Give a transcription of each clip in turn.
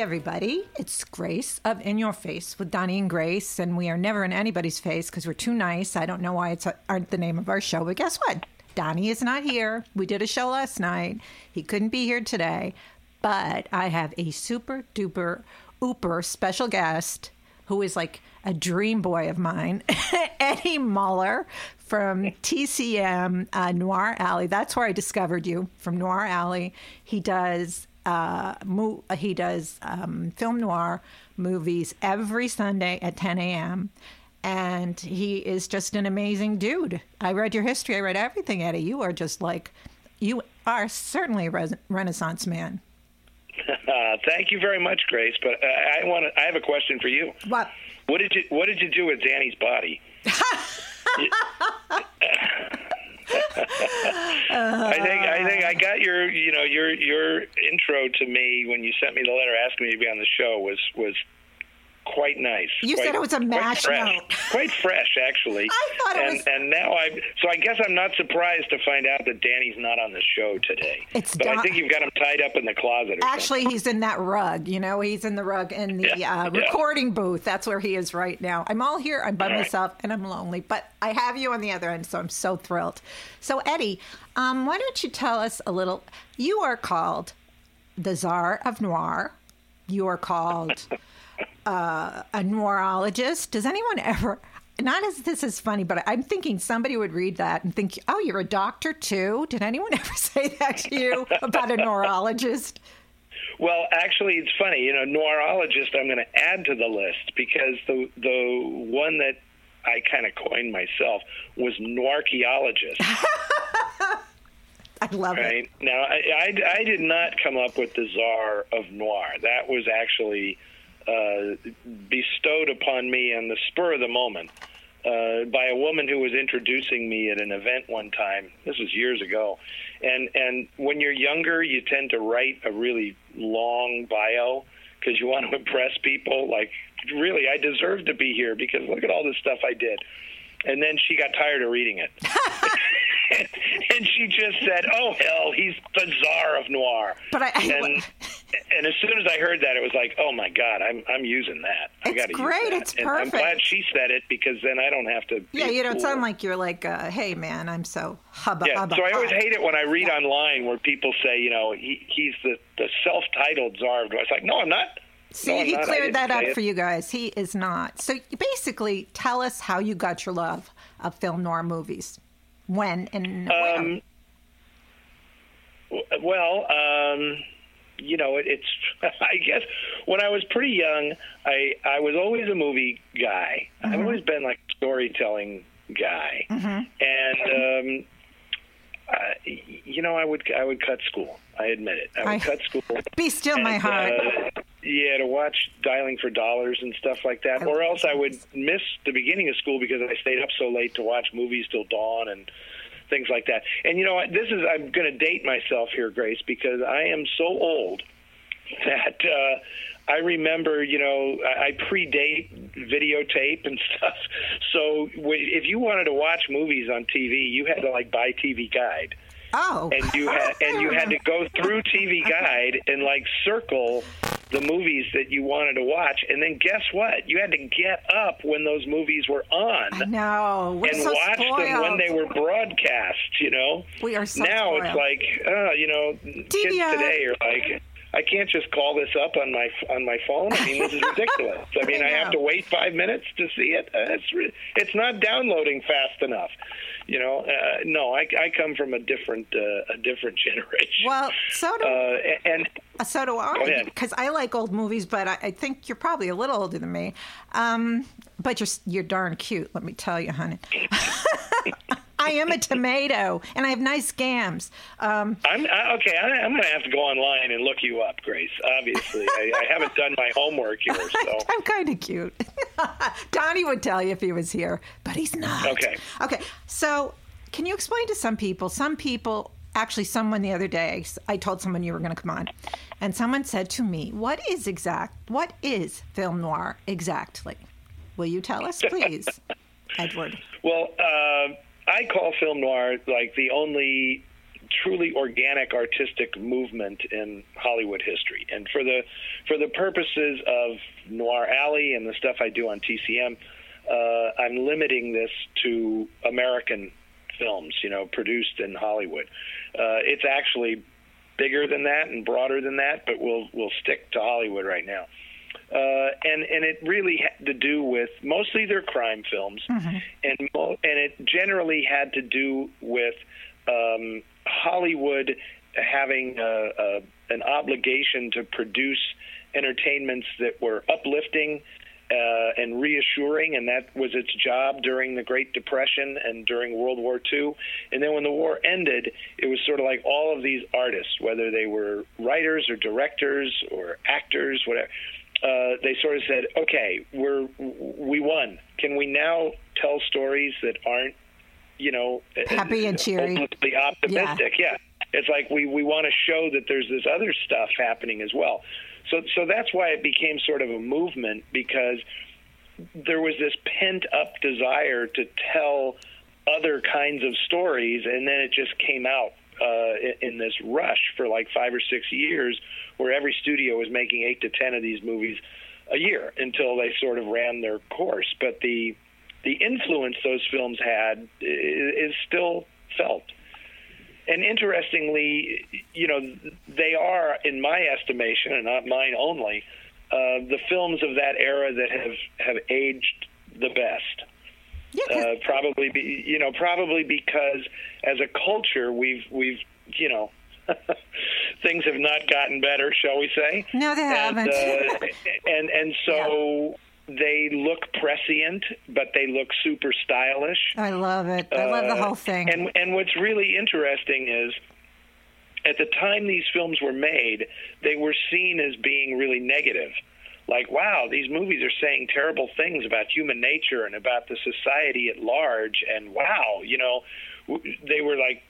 Everybody. It's Grace of In Your Face with Donnie and Grace, and we are never in anybody's face because we're too nice. I don't know why it's aren't the name of our show, but guess what? Donnie is not here. We did a show last night. He couldn't be here today, but I have a super duper ooper special guest who is like a dream boy of mine, Eddie Muller from TCM uh, Noir Alley. That's where I discovered you from Noir Alley. He does uh, mo- he does um, film noir movies every Sunday at 10 a.m. And he is just an amazing dude. I read your history. I read everything, Eddie. You are just like, you are certainly a res- Renaissance man. Uh, thank you very much, Grace. But uh, I want to. I have a question for you. What? What did you What did you do with Danny's body? I think I think I got your you know your your intro to me when you sent me the letter asking me to be on the show was was quite nice. You quite, said it was a mash quite fresh, note. quite fresh, actually. I thought it and, was- And now I, so I guess I'm not surprised to find out that Danny's not on the show today. It's but I think you've got him tied up in the closet. Or Actually, he's in that rug. You know, he's in the rug in the Yeah, uh, yeah. recording booth. That's where he is right now. I'm all here. I'm by All right. myself and I'm lonely, but I have you on the other end, so I'm so thrilled. So, Eddie, um, why don't you tell us a little? You are called the Czar of Noir. You are called uh, a neurologist. Does anyone ever? Not as this is funny, but I'm thinking somebody would read that and think, "Oh, you're a doctor too." Did anyone ever say that to you about a neurologist? Well, actually, it's funny. You know, neurologist. I'm going to add to the list because the the one that I kind of coined myself was noircheologist. I love it. Now, I, I, I did not come up with the czar of noir. That was actually bestowed upon me on the spur of the moment uh, by a woman who was introducing me at an event one time. This was years ago, and and when you're younger, you tend to write a really long bio because you want to impress people. Like, really, I deserve to be here because look at all this stuff I did. And then she got tired of reading it. and she just said, "Oh hell, he's the czar of noir." But I- I- and, and as soon as I heard that, it was like, "Oh my god, I'm I'm using that. I It's got to great. use that." It's and I'm glad she said it because then I don't have to. Yeah, you don't sound like you're like, uh, hey man, I'm so hubba Yeah, hubba. so I always hate it when I read online where people say, you know, he, he's the, the self-titled czar of. It's like, no, I'm not. See, no, I'm he not. Cleared that up it. for you guys. He is not. So basically, tell us how you got your love of film noir movies. When and. Um, well, um, you know, it, it's. I guess when I was pretty young, I I was always a movie guy. I've always been like a storytelling guy, and um, uh, you know, I would I would cut school. I admit it. I would I- cut school. Be still my heart. uh, yeah, to watch Dialing for Dollars and stuff like that. I Or else I would miss the beginning of school because I stayed up so late to watch movies till dawn and things like that. And you know what? This is I'm going to date myself here, Grace, because I am so old that uh, I remember, you know, I I predate videotape and stuff. So w- if you wanted to watch movies on TV, you had to like buy TV Guide oh, and you had and you had to go through TV Guide and like circle the movies that you wanted to watch, and then guess what? You had to get up when those movies were on no, we're and so watch spoiled. them when they were broadcast. You know, We are so now spoiled. it's like, uh, you know, kids today are like. I can't just call this up on my on my phone. I mean, this is ridiculous. I mean, I have to wait five minutes to see it. Uh, it's it's not downloading fast enough. You know, uh, no, I, I come from a different uh, a different generation. Well, so do uh, and Uh, So do I, because I like old movies, but I, I think you're probably a little older than me. Um, but you're you're darn cute, let me tell you, honey. I am a tomato, and I have nice gams. Um, I'm I, okay. I, I'm going to have to go online and look you up, Grace. Obviously, I, I haven't done my homework here, so I'm kind of cute. Donnie would tell you if he was here, but he's not. Okay. Okay. So, can you explain to some people? Some people, actually, someone the other day, I told someone you were going to come on, and someone said to me, "What is exact? What is film noir exactly? Will you tell us, please, Edward?" Well, uh, I call film noir like the only truly organic artistic movement in Hollywood history. And for the for the purposes of Noir Alley and the stuff I do on TCM, uh, I'm limiting this to American films, you know, produced in Hollywood. Uh, it's actually bigger than that and broader than that, but we'll we'll stick to Hollywood right now. Uh, and and it really had to do with mostly their crime films, mm-hmm. and mo- and it generally had to do with um, Hollywood having a, a, an obligation to produce entertainments that were uplifting uh, and reassuring, and that was its job during the Great Depression and during World War II. And then when the war ended, it was sort of like all of these artists, whether they were writers or directors or actors, whatever. Uh, they sort of said, "Okay, we're we won. Can we now tell stories that aren't, you know, happy and cheery, optimistic? Yeah. yeah. It's like we we want to show that there's this other stuff happening as well. So so that's why it became sort of a movement because there was this pent up desire to tell other kinds of stories, and then it just came out uh, in, in this rush for like five or six years, where every studio was making eight to ten of these movies a year until they sort of ran their course. But the the influence those films had is, is still felt and interestingly, you know, they are, in my estimation, and not mine only, uh, the films of that era that have have aged the best. Yeah, uh, probably, be, you know, probably because as a culture, we've we've you know. things have not gotten better, shall we say? No, they and, haven't. uh, and and so they look prescient, but they look super stylish. I love it. I love the uh, whole thing. And and what's really interesting is at the time these films were made, they were seen as being really negative. Like, wow, these movies are saying terrible things about human nature and about the society at large. And wow, you know, they were like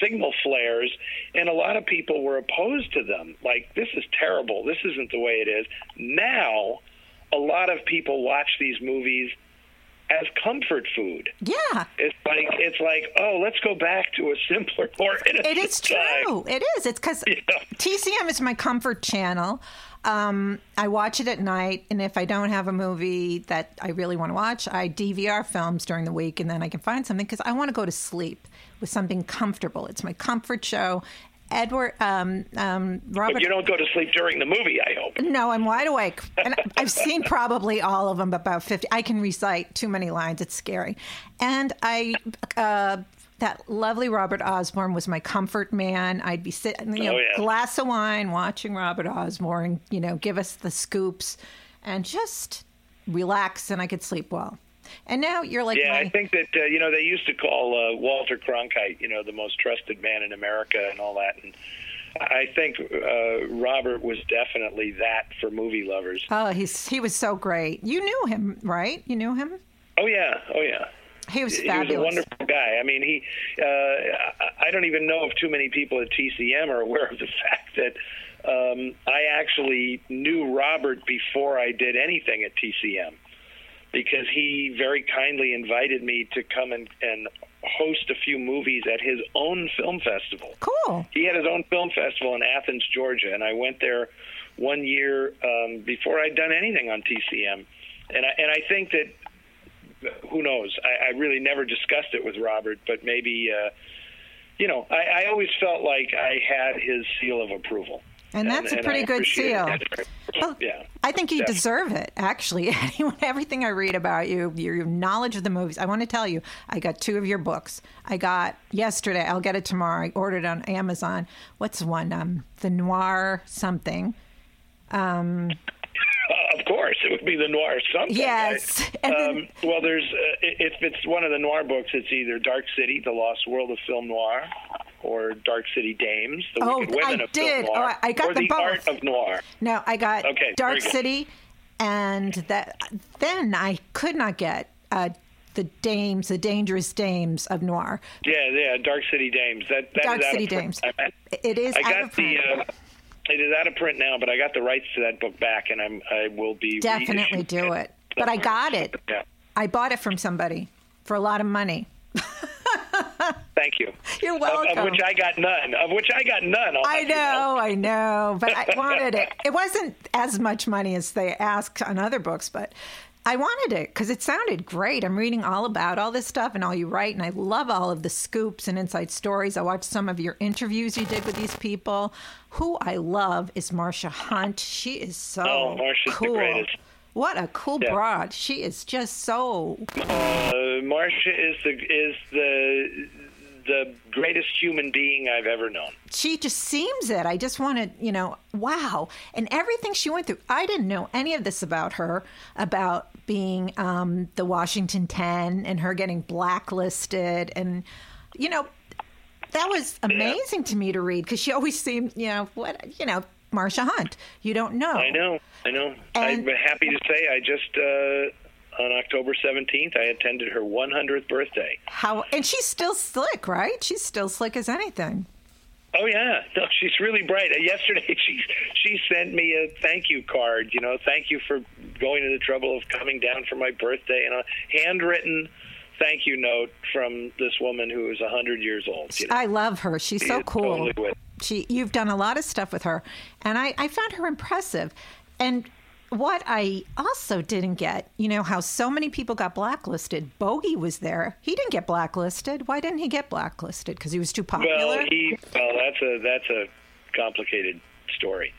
signal flares, and a lot of people were opposed to them. Like, this is terrible. This isn't the way it is. Now, a lot of people watch these movies as comfort food. Yeah. It's like it's like, oh, let's go back to a simpler, more innocent It is true. Time. It is. It's because yeah. TCM is my comfort channel. Um, I watch it at night, and if I don't have a movie that I really want to watch, I DVR films during the week, and then I can find something because I want to go to sleep with something comfortable. It's my comfort show, Edward um, um, Robert. But you don't go to sleep during the movie, I. No, I'm wide awake, and I've seen probably all of them, about fifty. I can recite too many lines; it's scary. And I, uh, that lovely Robert Osborne was my comfort man. I'd be sitting, you know, oh, yeah. glass of wine, watching Robert Osborne, you know, give us the scoops, and just relax, and I could sleep well. And now you're like, yeah, my... I think that uh, you know they used to call uh, Walter Cronkite, you know, the most trusted man in America and all that, and I think uh, Robert was definitely that for movie lovers. Oh, he's he was so great. You knew him, right? You knew him. Oh yeah, oh yeah. He was fabulous. He was a wonderful guy. I mean, he. Uh, I don't even know if too many people at TCM are aware of the fact that um, I actually knew Robert before I did anything at TCM because he very kindly invited me to come and, and host a few movies at his own film festival. Cool. He had his own film festival in Athens, Georgia, and I went there one year um, before I'd done anything on TCM, and I, and I think that who knows? I, I really never discussed it with Robert, but maybe uh, you know, I, I always felt like I had his seal of approval. And that's and, a pretty good seal. Well, yeah, I think you deserve it. Actually, everything I read about you, your knowledge of the movies. I want to tell you, I got two of your books. I got yesterday. I'll get it tomorrow. I ordered on Amazon. What's one? Um, the Noir something. Um, of course, it would be the noir something. Yes. Right? Um, well, there's uh, if it's one of the noir books, it's either Dark City: The Lost World of Film Noir, or Dark City Dames, The oh, Wicked Women I of did. Film Noir, oh, I got or the, the both. Art of Noir. No, I got okay, Dark City, and that. Then I could not get. Uh, the dames, the dangerous dames of noir. Yeah, yeah, Dark City Dames. That, that Dark City Dames. it is. I got the. Uh, it is out of print now, but I got the rights to that book back, and I'm I will be definitely do it. But I got it. Yeah. I bought it from somebody for a lot of money. Thank you. You're welcome. of which I got none. Of which I got none. I'll I have you know, I know, but I wanted it. It wasn't as much money as they asked on other books, but I wanted it because it sounded great. I'm reading all about all this stuff and all you write, and I love all of the scoops and inside stories. I watched some of your interviews you did with these people. Who I love is Marsha Hunt. She is so Oh, Marsha's the cool. greatest. What a cool Yeah. broad. She is just so Uh, Marsha is the is the the greatest human being I've ever known. she just seems it. I just wanted, you know, wow. And everything she went through, I didn't know any of this about her, about being um, the Washington 10 and her getting blacklisted. And, you know, that was amazing to me to read because she always seemed, you know, what, you know, Marsha Hunt. You don't know. I know, I know. And- I'm happy to say I just uh, on October 17th I attended her 100th birthday. How, and she's still slick, right? She's still slick as anything. Oh yeah, no, she's really bright. Uh, Yesterday, she she sent me a thank you card. You know, thank you for going to the trouble of coming down for my birthday, and a handwritten thank you note from this woman who is a hundred years old. You know, I love her. She's She so cool. totally with- She, you've done a lot of stuff with her, and I, I found her impressive. And what I also didn't get, you know, how so many people got blacklisted. Bogey was there. He didn't get blacklisted. Why didn't he get blacklisted? Because he was too popular. well, he well that's a that's a complicated story.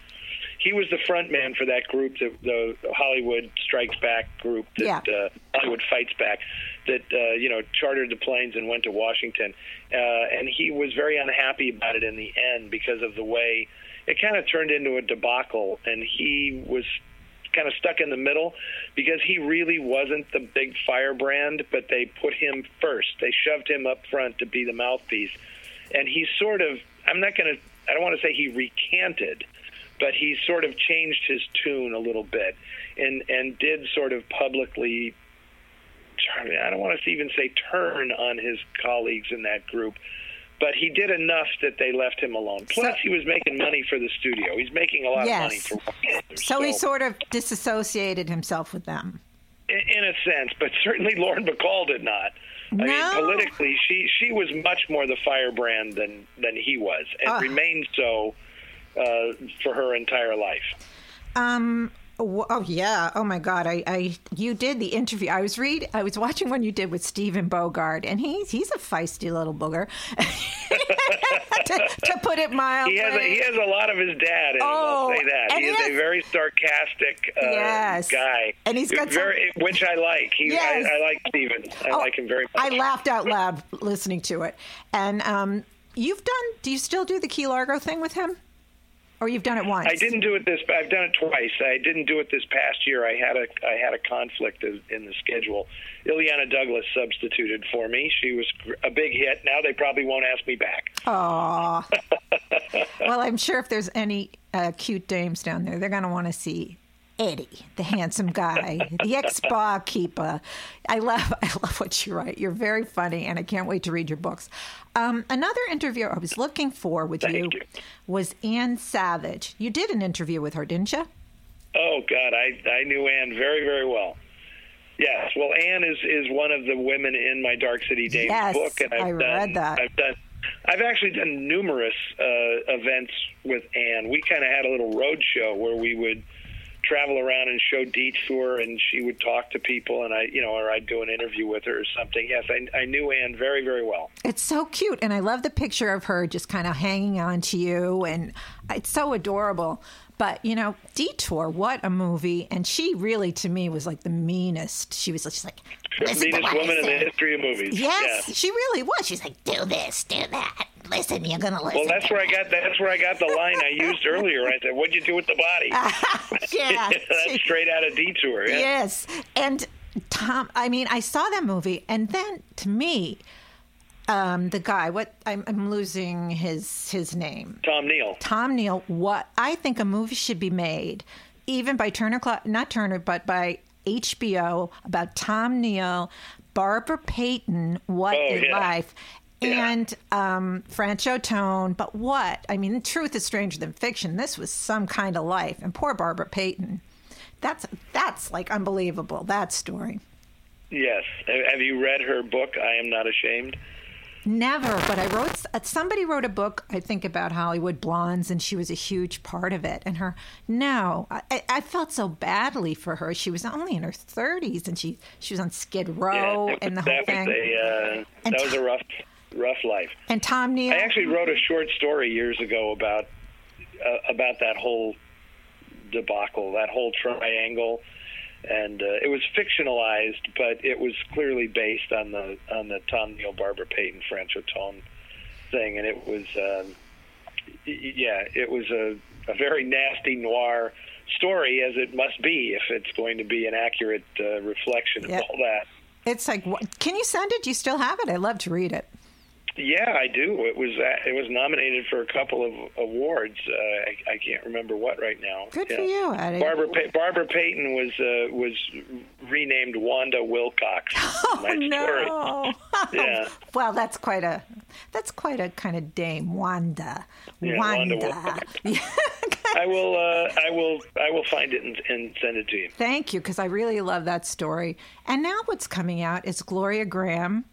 He was the front man for that group, the, the Hollywood Strikes Back group, that Yeah. uh, Hollywood Fights Back, that uh, you know chartered the planes and went to Washington, uh, and he was very unhappy about it in the end because of the way it kind of turned into a debacle, and he was kind of stuck in the middle because he really wasn't the big firebrand, but they put him first. They shoved him up front to be the mouthpiece, and he sort of I'm not going to I don't want to say he recanted, but he sort of changed his tune a little bit and and did sort of publicly I don't want to even say turn on his colleagues in that group, but he did enough that they left him alone. Plus, So- he was making money for the studio. He's making a lot Yes. of money for one. so he sort of disassociated himself with them. in, a sense, but certainly Lauren Bacall did not. I No. mean, politically, she she was much more the firebrand than than he was, and Ah. remained so uh, for her entire life. Um. Oh yeah. Oh my God. I, I. You did the interview. I was read. I was watching one you did with Stephen Bogart, and he's he's a feisty little booger, to, to put it mildly. He has a, he has a lot of his dad, and Oh, I'll say that he he is has- a very sarcastic uh, Yes. guy, And he's got some- very, which I like. He, Yes. I, I like Stephen. I Oh, like him very much. I laughed out loud listening to it. And um, you've done. Do you still do the Key Largo thing with him, or you've done it once? I didn't do it this. I've done it twice. I didn't do it this past year. I had a I had a conflict in in the schedule. Illeana Douglas substituted for me. She was a big hit. Now they probably won't ask me back. Aw. well, I'm sure if there's any uh, cute dames down there, they're going to want to see Eddie, the handsome guy, the ex barkeeper. I love, I love what you write. You're very funny, and I can't wait to read your books. Um, another interview I was looking for with you, you. was Ann Savage. You did an interview with her, didn't you? Oh God, I I knew Ann very very well. Yes, well, Ann is is one of the women in my Dark City Dames Yes, book, and I've I done, read that. I've done. I've actually done numerous uh, events with Ann. We kind of had a little road show where we would travel around and show detour, and she would talk to people, and I, you know, or I'd do an interview with her or something. Yes, I, I knew Ann very, very well. It's so cute, and I love the picture of her just kind of hanging on to you, and it's so adorable. But you know, Detour, what a movie! And she really, to me, was like the meanest. She was just like, to meanest woman in the history of movies. yes, Yeah. she really was. She's like, do this, do that. Listen, you're gonna listen. Well, that's where I got that's where I got the line I used earlier. I said, "What'd you do with the body?" yeah, that's straight out of Detour. Yeah. yes. And Tom, I mean, I saw that movie, and then to me, um, the guy, what I'm, I'm losing his his name. Tom Neal. Tom Neal, what I think a movie should be made, even by Turner, Cla- not Turner, but by HBO about Tom Neal, Barbara Payton, What Oh, a yeah. Life. And um, Tone. But what? I mean, truth is stranger than fiction. This was some kind of life, and poor Barbara Payton. That's that's like unbelievable. That story. Yes. Have you read her book? I am not ashamed. Never, but I wrote. uh, Somebody wrote a book, I think, about Hollywood blondes, and she was a huge part of it. And her, no, I, I- felt so badly for her. She was only in her thirties, and she she was on Skid Row that and the whole that was thing. a uh, And that was a rough rough life. and Tom Neal. I actually wrote a short story years ago about uh, about that whole debacle, that whole triangle, and uh, it was fictionalized, but it was clearly based on the on the Tom Neal, Barbara Payton, Franchot Tone thing, and it was um, yeah, it was a, a very nasty noir story, as it must be if it's going to be an accurate uh, reflection Yeah. of all that. it's like, can you send it? Do you still have it? I love to read it. Yeah, I do. It was uh, it was nominated for a couple of awards. Uh, I, I can't remember what right now. Good Yeah. for you, Eddie. Barbara pa- Barbara Payton was uh, was renamed Wanda Wilcox. Oh no! Yeah. well, that's quite a that's quite a kind of dame, Wanda. Yeah, Wanda Wanda. I will uh, I will I will find it and, and send it to you. Thank you, because I really love that story. And now what's coming out is Gloria Grahame.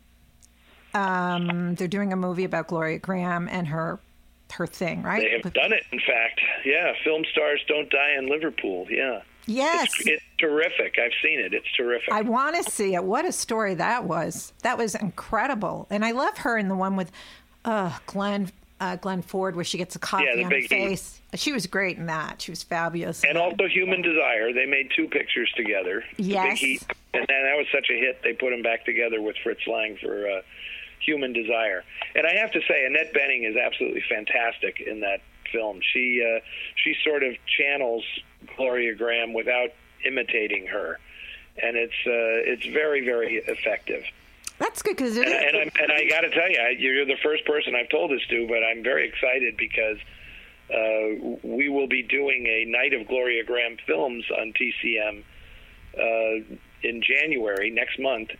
Um, they're doing a movie about Gloria Grahame and her her thing, right? They have done it. In fact, yeah. Film stars don't die in Liverpool. Yeah. yes. It's, it's terrific. I've seen it. It's terrific. I want to see it. What a story that was. That was incredible. And I love her in the one with uh, Glenn uh, Glenn Ford where she gets a coffee Yeah, the on her big heat. face. She was great in that. She was fabulous. and also Human Desire. They made two pictures together. The Yes. Big Heat, and then that was such a hit. They put them back together with Fritz Lang for uh, Human Desire. And I have to say, Annette Bening is absolutely fantastic in that film. She uh, she sort of channels Gloria Grahame without imitating her, and it's uh, it's very very effective. That's good because And, and, I'm, and I got to tell you, I- you're the first person I've told this to, but I'm very excited because uh, we will be doing a night of Gloria Grahame films on TCM uh, in January next month.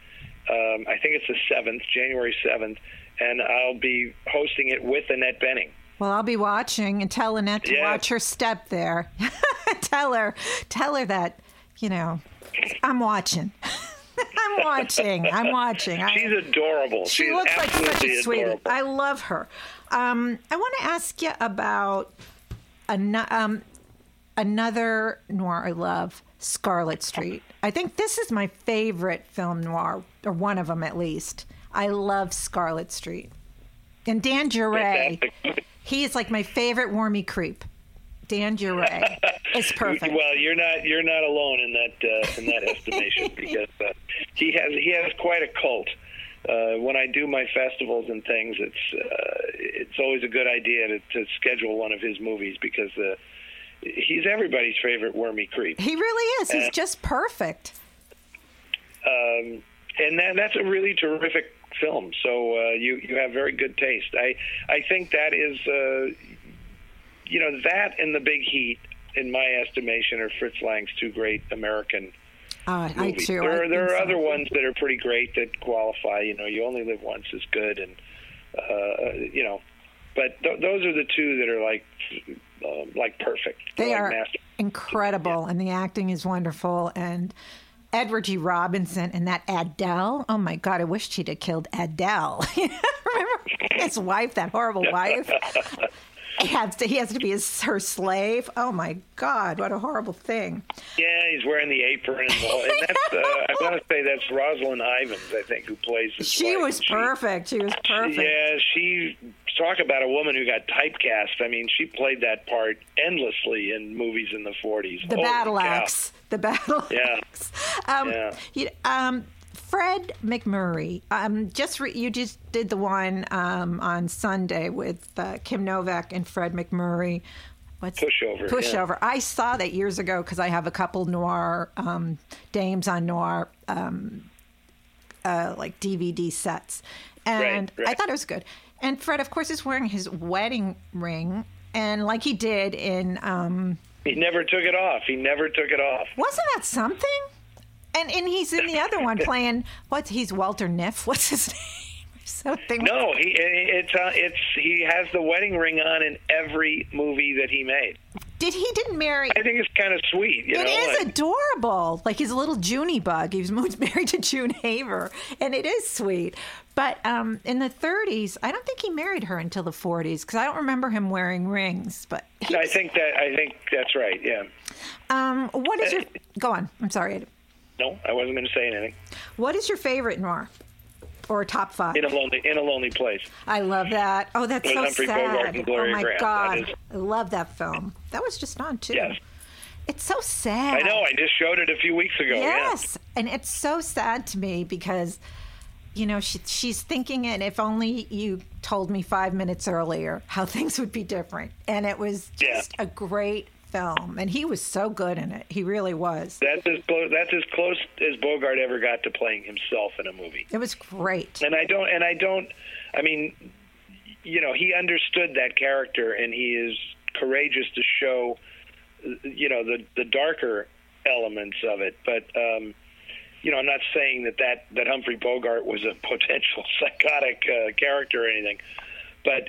Um, I think it's the seventh, January seventh, and I'll be hosting it with Annette Bening. Well, I'll be watching and tell Annette to Yes. watch her step there. tell her, tell her that, you know, I'm watching. I'm watching. I'm watching. She's adorable. she looks like such a sweetie. I love her. Um, I want to ask you about an, um, another noir I love, Scarlet Street. I think this is my favorite film noir, or one of them at least. I love Scarlet Street. And Dan Fantastic. he is like my favorite warmy creep. Dan Duryea is perfect. Well, you're not you're not alone in that uh, in that estimation because uh, he has he has quite a cult. Uh, when I do my festivals and things, it's uh, it's always a good idea to, to schedule one of his movies because uh, he's everybody's favorite wormy creep, he really is. He's Uh, just perfect. um, and that, that's a really terrific film. So uh, you you have very good taste. I I think that is uh, you know that and the Big Heat, in my estimation, are Fritz Lang's two great American. Uh, I too. There, I are, there are so. other ones that are pretty great that qualify. You know, you only live once is good, and uh, you know, but th- those are the two that are like uh, like perfect. They like are master- incredible, and the acting is wonderful. And Edward G. Robinson and that Adele. Oh my God, I wished he'd have killed Adele. Remember his wife, that horrible wife? He has to, he has to be his, her slave. Oh my God, what a horrible thing. Yeah, he's wearing the apron, and, the whole, and that's uh, I want to say that's Rosalind Ivans, I think, who plays his She wife. was perfect. She was perfect. Yeah, she talk about a woman who got typecast. I mean, she played that part endlessly in movies in the 40s. The Holy battle cow. axe. The battle Yeah. axe. Um, Yeah. you- um, Fred MacMurray. Um, just re- you just did the one um, on Sunday with uh, Kim Novak and Fred MacMurray. What's Pushover, yeah. Pushover. I saw that years ago because I have a couple noir um, dames on noir um, uh, like DVD sets, and Right, right. I thought it was good. And Fred, of course, is wearing his wedding ring, and like he did in. Um, He never took it off. He never took it off. wasn't that something? And and he's in the other one playing what's he's Walter Neff. What's his name? Something. No, he it's uh, it's he has the wedding ring on in every movie that he made. Did he didn't marry? I think it's kind of sweet. You It know, is like- adorable. Like he's a little Junie bug. He was married to June Haver, and it is sweet. But um, in the 30s, I don't think he married her until the 40s because I don't remember him wearing rings. But I was- think that I think that's right. Yeah. um, what is your? Go on. I'm sorry. No, I wasn't going to say anything. What is your favorite noir or top five? In a lonely in a lonely place. I love that. Oh, that's so Humphrey sad. Oh my Graham. God, is- I love that film. That was just on too. Yes. It's so sad. I know. I just showed it a few weeks ago. Yes, and it's so sad to me because, you know, she, she's thinking it. If only you told me five minutes earlier how things would be different. And it was Yeah. just a great film, and he was so good in it. He really was. That's as close. That's as close as Bogart ever got to playing himself in a movie. It was great. And I don't. And I don't. I mean, you know, he understood that character, and he is courageous to show, you know, the the darker elements of it. But um, you know, I'm not saying that that that Humphrey Bogart was a potential psychotic uh, character or anything. But uh,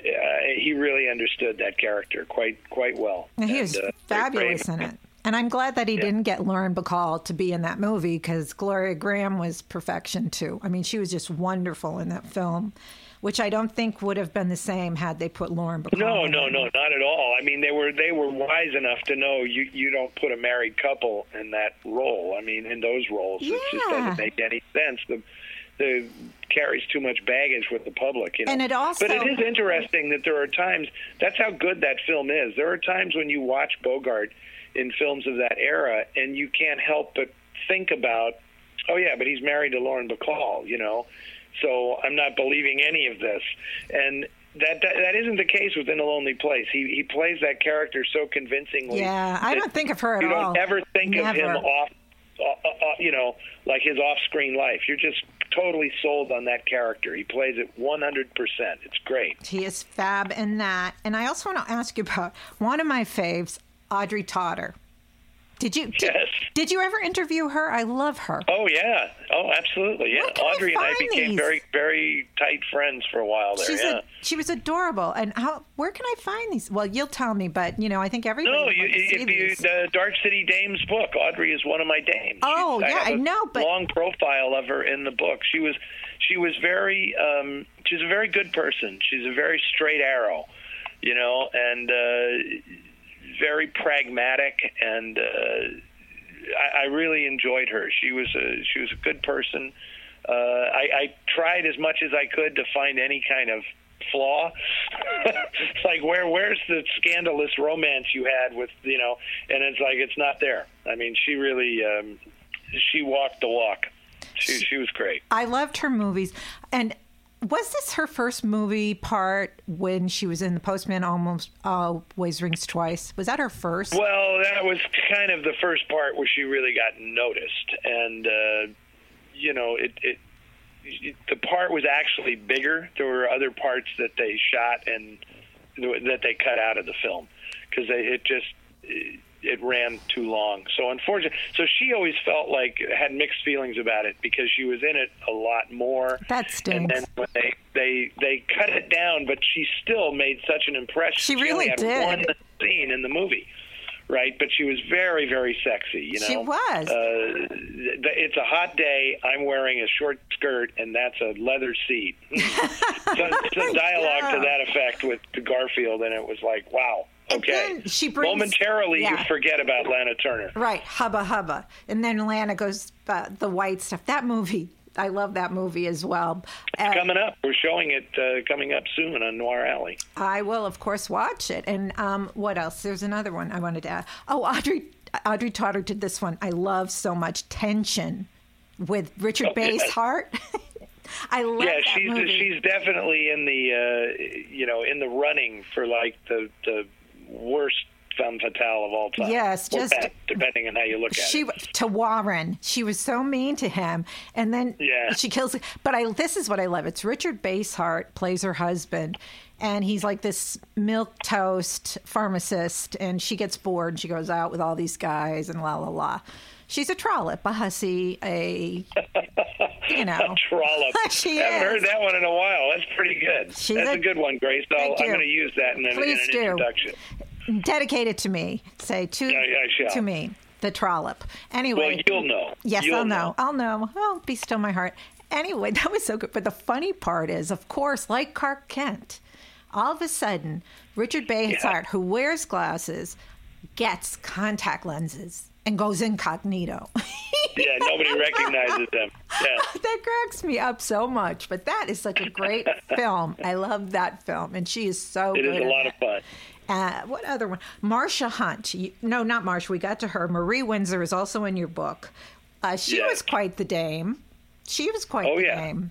he really understood that character quite quite well. And he And, was uh, fabulous in it. And I'm glad that he didn't get Lauren Bacall to be in that movie because Gloria Grahame was perfection too. I mean, she was just wonderful in that film, which I don't think would have been the same had they put Lauren Bacall. No, in no, no, not at all. I mean, they were they were wise enough to know you you don't put a married couple in that role. I mean, in those roles, it just doesn't make any sense. The the carries too much baggage with the public. You know? And it also- but it is interesting that there are times. That's how good that film is. There are times when you watch Bogart in films of that era, and you can't help but think about, oh yeah, but he's married to Lauren Bacall. You know, so I'm not believing any of this. And that that, that isn't the case within a lonely place. He he plays that character so convincingly. Yeah, I don't think of her at you all. don't ever think of him Never. off, uh, uh, uh, you know, like his off-screen life. You're just totally sold on that character. He plays it 100. percent It's great. He is fab in that. And I also want to ask you about one of my faves, Audrey Totter. Did you did, Yes. did you ever interview her? I love her. Oh yeah. Oh, absolutely. Yeah. Can I Audrey and I became these? very very tight friends for a while there. She's yeah. a, she was adorable. And how where can I find these? Well, you'll tell me, but you know, I think everybody No, you, if you the Dark City Dames book, Audrey is one of my dames. Oh, She's- yeah, I know, but- long profile of her in the book. She was she was very um, she's a very good person. She's a very straight arrow, you know, and uh, very pragmatic and. Uh, I, I really enjoyed her. She was a she was a good person. Uh, I, I tried as much as I could to find any kind of flaw. It's like where where's the scandalous romance you had with you know? And it's like it's not there. I mean, she really um, she walked the walk. She she was great. I loved her movies. And was this her first movie part when she was in The Postman Almost Always Rings Twice? Was that her first? Well, that was kind of the first part where she really got noticed, and uh, you know, it, it, it the part was actually bigger. There were other parts that they shot and that they cut out of the film because it just it, it ran too long. So unfortunately, so she always felt like had mixed feelings about it because she was in it a lot more. That And then when they they they cut it down, but she still made such an impression. She only really did. one scene in the movie, right? But she was very very sexy. You know, She was. Uh, it's a hot day. I'm wearing a short skirt, and that's a leather seat. so, some dialogue Yeah. to that effect with Garfield, and it was like, wow. Okay. she brings- Momentarily, yeah. you forget about Lana Turner. Right, Hubba Hubba. And then Lana goes, uh, the white stuff. That movie, I love that movie as well. Uh, Coming up, we're showing it uh, coming up soon on Noir Alley. I will, of course, watch it. And um, what else? There's another one I wanted to add. Oh, Audrey, Audrey Totter did this one. I love so much. Tension with Richard Oh. Basehart. I love yeah, that she's movie. she's definitely in the uh, you know in the running for like the the worst femme fatale of all time. Yes, just- best, depending on how you look at she it. to Warren. She was so mean to him, and then Yeah. she kills. But I this is what I love. It's Richard Basehart plays her husband, and he's like this milk toast pharmacist, and she gets bored. and She goes out with all these guys, and la la la. She's a trollop, a hussy, a you know. Trollop. She haven't is. heard that one in a while. That's pretty good. She's That's a- a, good one, Grace. I'll, Thank I'm going to use that in, an- in Please an do. introduction. Dedicate it to me. Say to Yeah, yeah, I shall. to me the trollop. Anyway, Well, you'll know. Yes, You'll I'll know. know. I'll know. Oh, be still my heart. Anyway, that was so good. But the funny part is, of course, like Clark Kent, all of a sudden, Richard Basehart, who wears glasses, gets contact lenses and goes incognito. Yeah, nobody recognizes them. Yeah. that cracks me up so much. But that is such a great film. I love that film, and she is so It good. is a lot it. of fun. Uh, what other one? Marsha Hunt. You, no, not Marsha. We got to her. Marie Windsor is also in your book. Uh, she Yes. was quite the dame. She was quite Oh, the yeah. dame.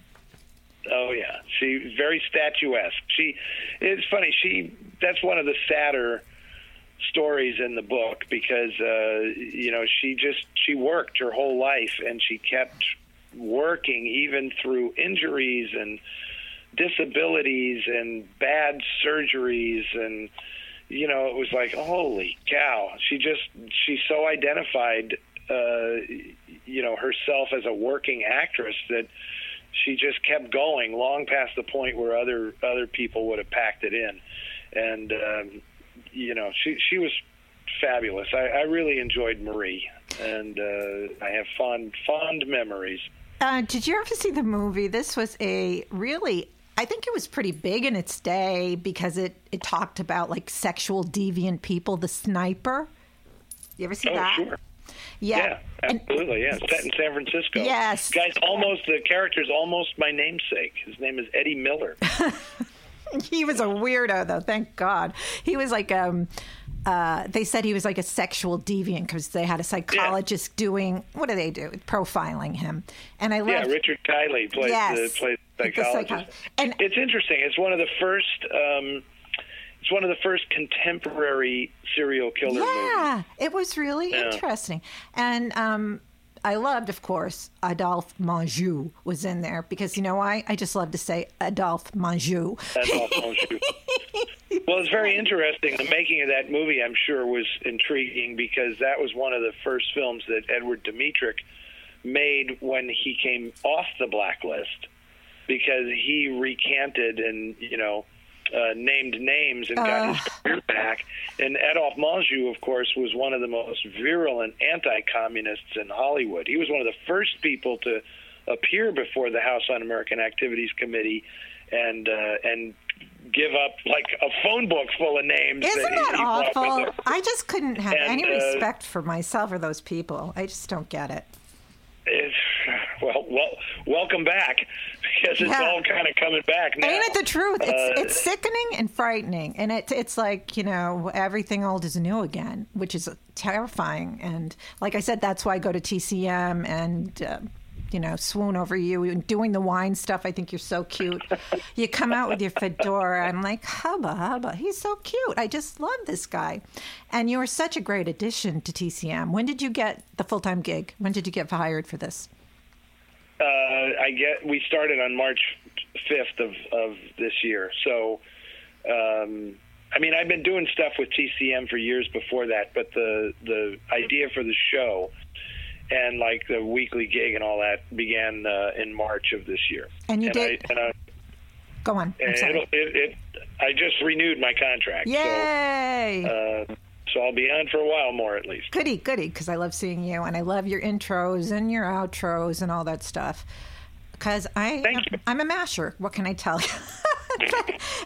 Oh yeah, she very statuesque. She, it's funny. She that's one of the sadder stories in the book because uh, you know she just she worked her whole life and she kept working even through injuries and disabilities and bad surgeries. And you know it was like holy cow. She just she so identified uh you know herself as a working actress that she just kept going long past the point where other other people would have packed it in. And um you know she she was fabulous i i really enjoyed marie and uh i have fond fond memories Uh, did you ever see the movie? This was a really, I think it was pretty big in its day because it, it talked about like sexual deviant people. The Sniper. You ever see oh that? sure Yeah. yeah And- absolutely yeah set in san francisco Yes. guys almost the character's almost my namesake his name is eddie miller he was a weirdo though thank god he was like um uh, they said he was like a sexual deviant because they had a psychologist doing what do they do profiling him and i Yeah, Richard Kiley plays Yes. the plays psychologist. psycho- and- it's interesting. It's one of the first. Um, it's one of the first contemporary serial killer movies. yeah it was really Yeah. interesting and um I loved, of course, Adolphe Menjou was in there because you know why? I just love to say Adolphe Menjou. Well, it's very interesting. The making of that movie, I'm sure, was intriguing because that was one of the first films that Edward Dmytryk made when he came off the blacklist because he recanted and you know uh, named names and got his career back. And Adolphe Menjou, of course, was one of the most virulent anti-communists in Hollywood. He was one of the first people to appear before the House Un-American Activities Committee and uh, and give up like a phone book full of names. Isn't that with awful? I just couldn't have And, any uh, respect for myself or those people. I just don't get it. It's, well, well, welcome back because it's Yeah. all kind of coming back now. Ain't it the truth? It's Uh, it's sickening and frightening, and it, it's like you know everything old is new again, which is terrifying. And like I said, that's why I go to TCM and uh, you know swoon over you and doing the wine stuff. I think you're so cute. you come out with your fedora. I'm like hubba hubba. He's so cute. I just love this guy, and you were such a great addition to TCM. When did you get the full time gig? When did you get hired for this? Uh, I get we started on March 5th of, of this year. So, um, I mean, I've been doing stuff with TCM for years before that, but the the idea for the show and like the weekly gig and all that began uh, in March of this year. And you and did- I, and I, Go on. I'm sorry. it, it, I just renewed my contract. Yay! So, uh, so I'll be on for a while more at least. Goody, goody, because I love seeing you and I love your intros and your outros and all that stuff. Because I, Thank you. I'm a masher. What can I tell you?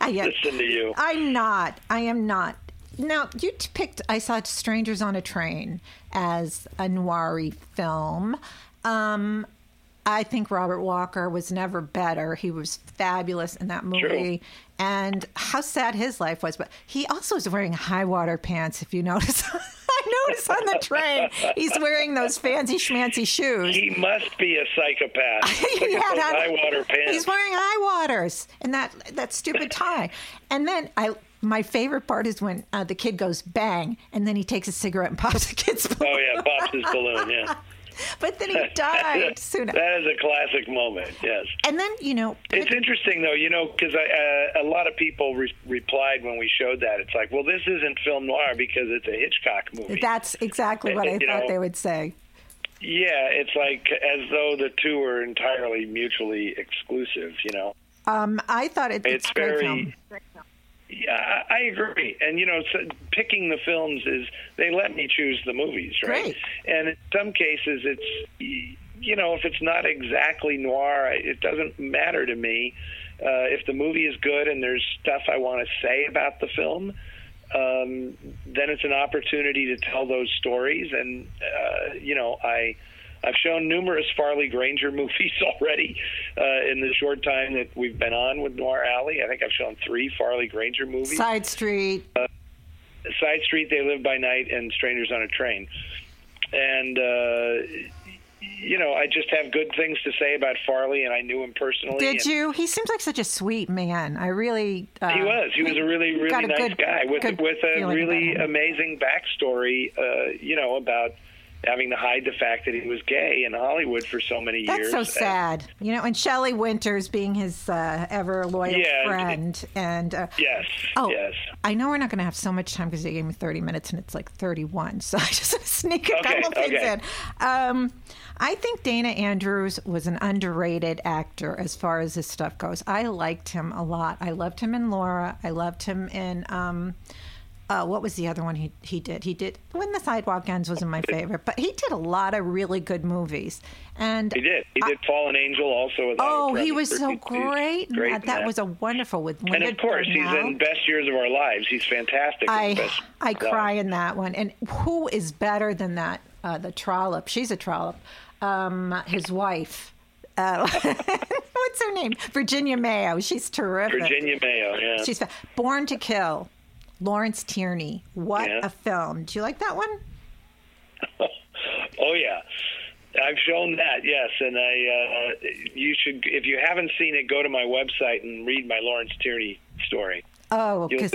I, Listen to you. I'm not. I am not. Now, you picked I Saw Strangers on a Train as a noir film. Um, I think Robert Walker was never better. He was fabulous in that movie. And how sad his life was. But he also was wearing high water pants, if you notice. I noticed on the train, he's wearing those fancy schmancy shoes. He must be a psychopath. He had on- high water pants. He's wearing high waters and that that stupid tie. And then I my favorite part is when uh, the kid goes bang and then he takes a cigarette and pops the kid's balloon. Oh yeah, pops his balloon. Yeah, But then he died soon. that is a classic moment. Yes, And then you know it's interesting though, you know, because uh, a lot of people re- replied when we showed that. It's like, well, this isn't film noir because it's a Hitchcock movie. that's exactly what I thought know, they would say. yeah, it's like as though the two are entirely mutually exclusive. You know, Um, I thought it, it's, it's very. film. Yeah, I agree. And you know, so picking the films is they let me choose the movies, right? Great. And in some cases, it's you know, if it's not exactly noir, it doesn't matter to me. Uh, if the movie is good and there's stuff I want to say about the film, um, then it's an opportunity to tell those stories. And uh, you know, I I've shown numerous Farley Granger movies already uh, in the short time that we've been on with Noir Alley. I think I've shown three Farley Granger movies: Side Street. Side Street, They Live by Night, and Strangers on a Train. And uh, you know, I just have good things to say about Farley, and I knew him personally. Did you? He seems like such a sweet man. I really. Uh, He was. He was a really, really a nice good- guy with with a really amazing backstory. Uh, you know about having to hide the fact that he was gay in Hollywood for so many That's years. so And- sad, you know. And Shelley Winters being his uh, ever loyal Yeah. friend, and uh, Yes. oh, Yes. I know we're not going to have so much time because they gave me thirty minutes, and it's like thirty-one. So I just sneak a Okay, couple things okay. in. Um, I think Dana Andrews was an underrated actor as far as this stuff goes. I liked him a lot. I loved him in Laura. I loved him in. Um, uh, what was the other one he he did? He did When the Sidewalk Ends wasn't my favorite, but he did a lot of really good movies. And He did. He did Fallen Angel also. With Oh, he was so great. Great. that. that was a wonderful with And of course, he's in Best Years of Our Lives. He's fantastic. I I Years of Our cry in that one. And who is better than that? Uh, the trollop. She's a trollop. Um, his wife. Uh, what's her name? Virginia Mayo. She's terrific. Virginia Mayo. Yeah. She's fa- Born to Kill. Lawrence Tierney. What Yeah. a film. Do you like that one? Oh yeah, I've shown that. Yes, and I. Uh, you should, if you haven't seen it, go to my website and read my Lawrence Tierney story. Oh, because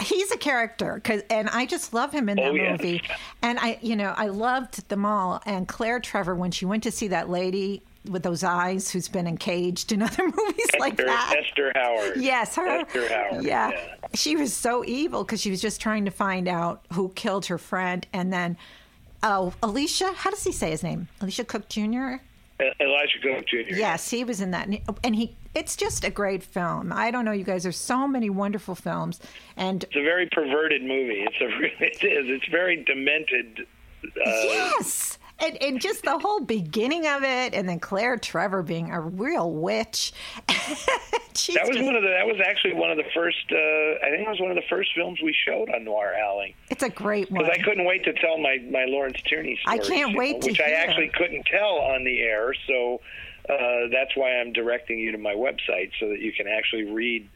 he's a character cause, and i just love him in that Oh, movie and i you know i loved them all and claire trevor when she went to see that lady with those eyes who's been encaged in other movies like Esther, that Esther Howard. yes her Esther Howard. yeah. she was so evil because she was just trying to find out who killed her friend and then oh alicia how does he say his name alicia cook jr Elisha Cook Jr. Yes, he was in that, and he. It's just a great film. I don't know, you guys. There's so many wonderful films, and It's a very perverted movie. It's a it is. It's very demented. Uh, yes, and, and just the whole beginning of it, and then Claire Trevor being a real witch. That was one of the. That was actually one of the first. Uh, I think it was one of the first films we showed on Noir Alley. it's a great one. Because I couldn't wait to tell my, my Lawrence Tierney story. I can't wait to Which I actually couldn't tell on the air, so uh, that's why I'm directing you to my website so that you can actually read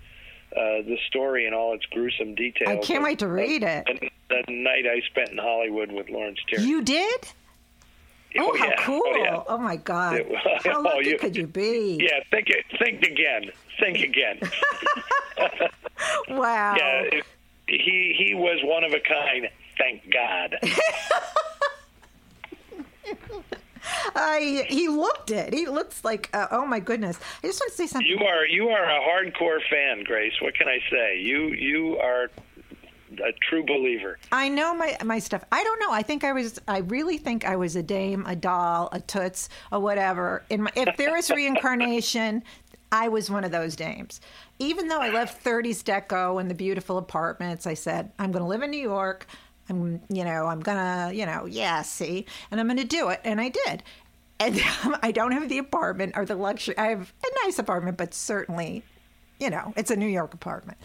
uh, the story in all its gruesome details. I can't wait to read it. The, the night I spent in Hollywood with Lawrence Tierney. You did? Oh, how yeah. cool! Oh, yeah. Oh my God! How oh, lucky you- could you be? Yeah, think it. Think again. Think again. Wow. yeah, it- he he was one of a kind. Thank God. I he looked it. He looks like uh, oh my goodness. I just want to say something. You are you are a hardcore fan, Grace. What can I say? You you are a true believer. I know my my stuff. I don't know. I think I was. I really think I was a dame, a doll, a toots, or whatever. In my, if there is reincarnation, I was one of those dames. Even though I left 30s deco and the beautiful apartments, I said I'm going to live in New York. I'm, you know, I'm gonna, you know, yeah, see, and I'm gonna do it, and I did. And I don't have the apartment or the luxury. I have a nice apartment, but certainly you know, it's a New York apartment.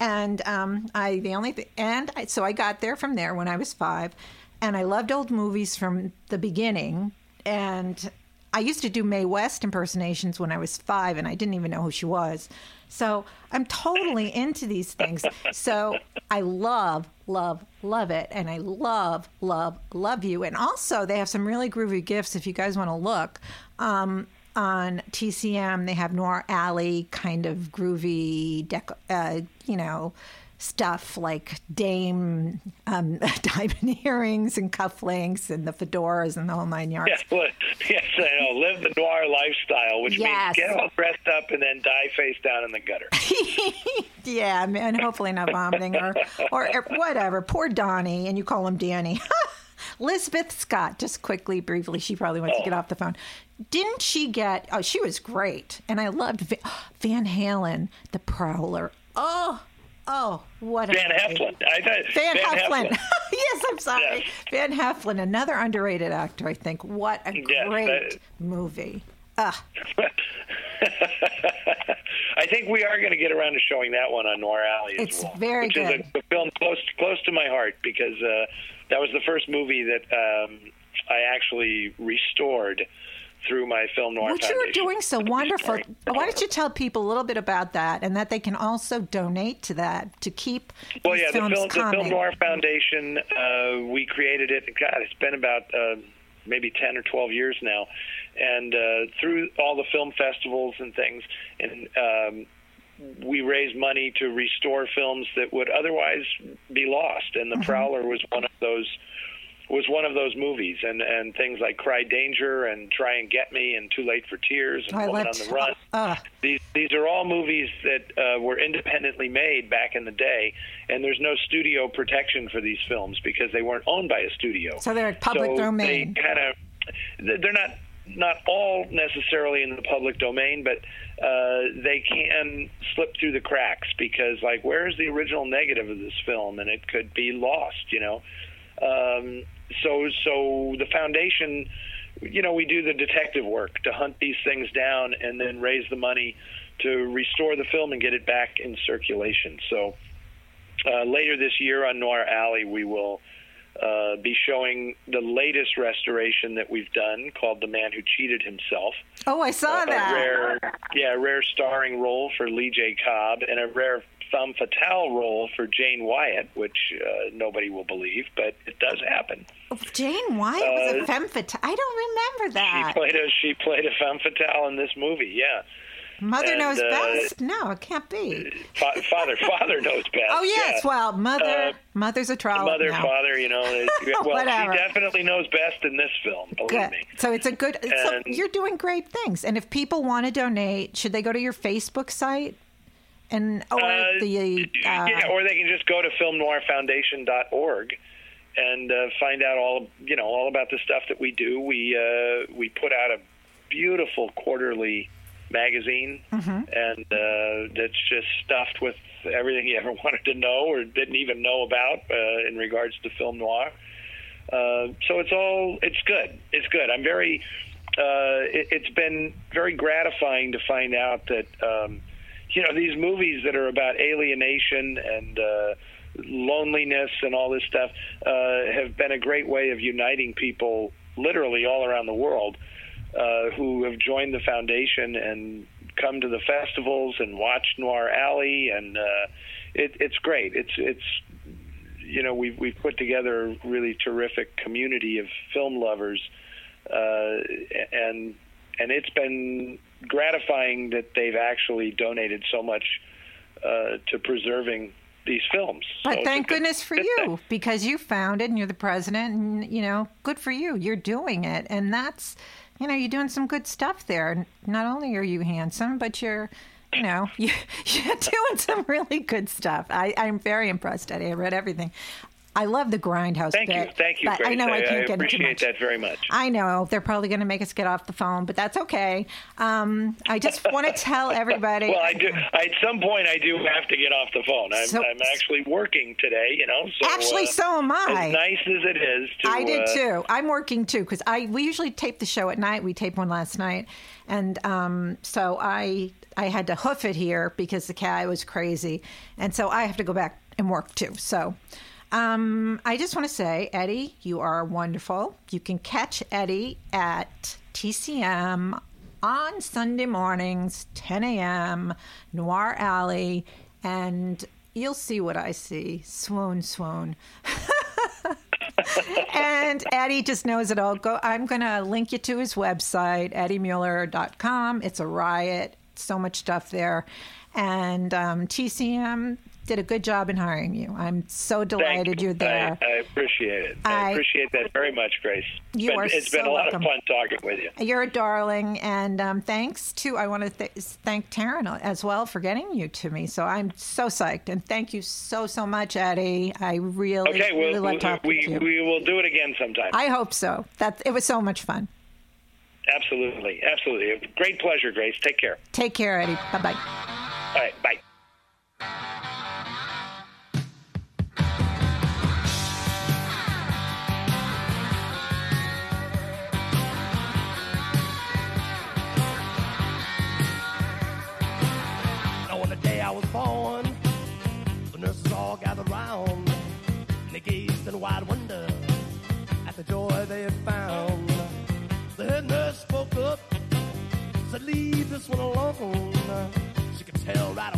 And um, I, the only thing, and I, so I got there from there when I was five, and I loved old movies from the beginning. And I used to do Mae West impersonations when I was five, and I didn't even know who she was. So I'm totally into these things. So I love, love, love it. And I love, love, love you. And also, they have some really groovy gifts if you guys want to look. Um, on TCM, they have Noir Alley kind of groovy, dec- uh, you know, stuff like Dame um, diamond earrings and cufflinks and the fedoras and the whole nine yards. Yes, well, yes, I know. Live the noir lifestyle, which Yes. means get all dressed up and then die face down in the gutter. yeah, and hopefully not vomiting or, or or whatever. Poor Donnie, and you call him Danny. Lizabeth Scott, just quickly, briefly, she probably wants to get off the phone. Didn't she get? Oh, she was great, and I loved Va- Van Halen, the Prowler. Oh, Oh, what a Van movie. Heflin. I thought Van, Heflin. Heflin. yes, I'm sorry. Yes. Van Heflin, another underrated actor, I think. What a Yes, great that- movie. I think we are going to get around to showing that one on Noir Alley as It's well, very which good. is a, a film close close to my heart because uh, that was the first movie that um, I actually restored through my film noir. What you Foundation. doing so wonderful. Why don't you tell people a little bit about that and that they can also donate to that to keep Well, yeah, the film, the film noir foundation. Uh, we created it. God, it's been about uh, maybe ten or twelve years now, and uh, through all the film festivals and things, and um, we raise money to restore films that would otherwise be lost. And Mm-hmm. The Prowler was one of those. Was one of those movies, and and things like Cry Danger and Try and Get Me and Too Late for Tears and I Woman on the Run. uh, These these are all movies that uh, were independently made back in the day, and there's no studio protection for these films because they weren't owned by a studio. So they're public So domain. They kind of they're not not all necessarily in the public domain, but uh, they can slip through the cracks because like where's the original negative of this film, and it could be lost, you know. Um, so so the foundation you know, we do the detective work to hunt these things down and then raise the money to restore the film and get it back in circulation. So uh, later this year on Noir Alley, we will uh, be showing the latest restoration that we've done called "The Man Who Cheated Himself." oh, I saw a that. rare, yeah, a rare starring role for Lee J. Cobb, and a rare femme fatale role for Jane Wyatt, which uh, nobody will believe, but it does happen. Jane Wyatt was a Uh, femme fatale. I don't remember She that. played a she played a femme fatale in this movie. Yeah, Mother and, knows uh, best. No, it can't be. Fa- father father knows best. Oh yes, yeah. well, mother, Uh, mother's a trollop mother now. father. You know, well, she definitely knows best in this film. Believe Good. me. So it's a good. So you're doing great things. And if people want to donate, should they go to your Facebook site and or Uh, the? Uh, yeah, or they can just go to filmnoirfoundation.org and uh, find out all you know all about the stuff that we do. We uh, we put out a beautiful quarterly magazine, Mm-hmm. and uh, that's just stuffed with everything you ever wanted to know or didn't even know about uh, in regards to film noir. Uh, so it's all it's good. It's good. I'm very. Uh, it, it's been very gratifying to find out that um, you know these movies that are about alienation and uh, loneliness and all this stuff uh, have been a great way of uniting people literally all around the world uh, who have joined the foundation and come to the festivals and watch Noir Alley and uh, it, it's great. It's it's you know we've we've put together a really terrific community of film lovers, uh, and and it's been gratifying that they've actually donated so much uh, to preserving these films. But a thank good- goodness for you thing. because you found it and you're the president and you know good for you. You're doing it and that's you know you're doing some good stuff there. Not only are you handsome, but you're you know you, you're doing some really good stuff. I, I'm very impressed, Eddie. I read everything. I love the grindhouse Thank bit. you, thank you, but Grace. I know I, can't get into appreciate that very much. I know they're probably going to make us get off the phone, but that's okay. Um, I just want to tell everybody. Well, I do. I, at some point, I do have to get off the phone. I'm, So- I'm actually working today. You know, so Actually, uh, so am I. As nice as it is to, I did uh, too. I'm working too because I we usually tape the show at night. We taped one last night, and um, so I I had to hoof it here because the cat was crazy, and so I have to go back and work too. So. Um, I just want to say, Eddie, you are wonderful. You can catch Eddie at TCM on Sunday mornings, 10 a.m., Noir Alley, and you'll see what I see. Swoon, swoon. and Eddie just knows it all. Go. I'm going to link you to his website, eddiemuller.com. It's a riot. So much stuff there. And um, TCM did a good job in hiring you. I'm so delighted you. you're there. I, I appreciate it. I, I- appreciate that very much, Grace. It's You been, are It's been a lot welcome. of fun talking with you. You're a darling, and um, thanks to I want to th- thank Taryn as well for getting you to me. So I'm so psyched, and thank you so so much, Eddie. I really Okay, really we'll, love talking we to you. we will do it again sometime. I hope so. That it was so much fun. absolutely, absolutely. Great pleasure, Grace. Take care. Take care, Eddie. Bye bye. All right, bye. Wide wonder at the joy they had found. The head nurse spoke up, said, Leave this one alone. She could tell right